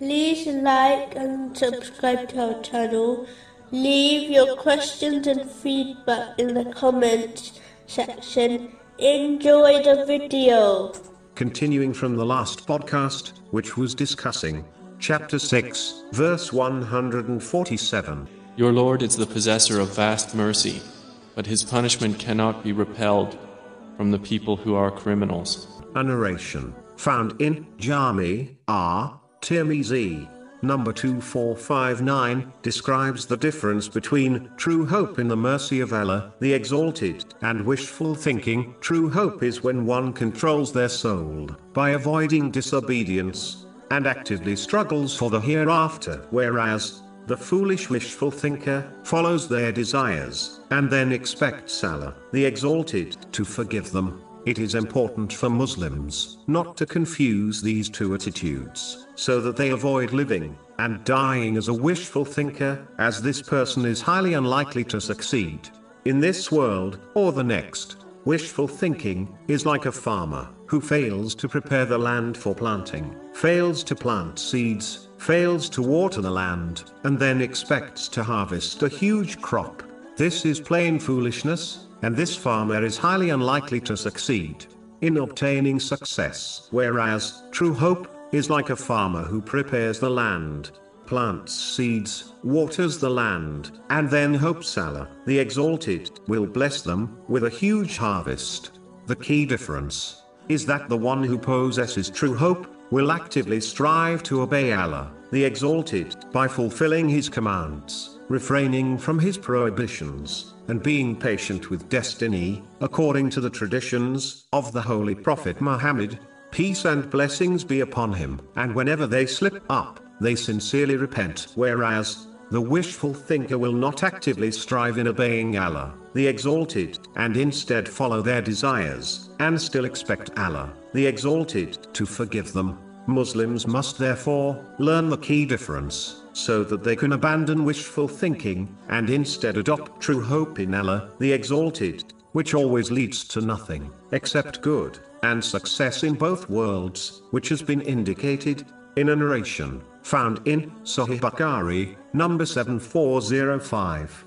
like and subscribe to our channel. Leave your questions and feedback in the comments section. Enjoy the video. Continuing from the last podcast, which was discussing chapter 6, verse 147. Your Lord is the possessor of vast mercy, but his punishment cannot be repelled from the people who are criminals. A narration found in Jami At. Tirmizi, number 2459, describes the difference between true hope in the mercy of Allah, the Exalted, and wishful thinking. True hope is when one controls their soul by avoiding disobedience and actively struggles for the hereafter, whereas the foolish wishful thinker follows their desires and then expects Allah, the Exalted, to forgive them. It is important for Muslims not to confuse these two attitudes, so that they avoid living and dying as a wishful thinker, as this person is highly unlikely to succeed in this world or the next. Wishful thinking is like a farmer who fails to prepare the land for planting, fails to plant seeds, fails to water the land, and then expects to harvest a huge crop. This is plain foolishness, and this farmer is highly unlikely to succeed in obtaining success. Whereas, true hope is like a farmer who prepares the land, plants seeds, waters the land, and then hopes Allah, the Exalted, will bless them with a huge harvest. The key difference is that the one who possesses true hope will actively strive to obey Allah, the Exalted, by fulfilling His commands, refraining from His prohibitions, and being patient with destiny, according to the traditions of the Holy Prophet Muhammad, peace and blessings be upon him. And whenever they slip up, they sincerely repent. Whereas, the wishful thinker will not actively strive in obeying Allah, the Exalted, and instead follow their desires, and still expect Allah, the Exalted, to forgive them. Muslims must therefore learn the key difference, so that they can abandon wishful thinking, and instead adopt true hope in Allah, the Exalted, which always leads to nothing except good and success in both worlds, which has been indicated in a narration found in Sahih Bukhari, number 7405.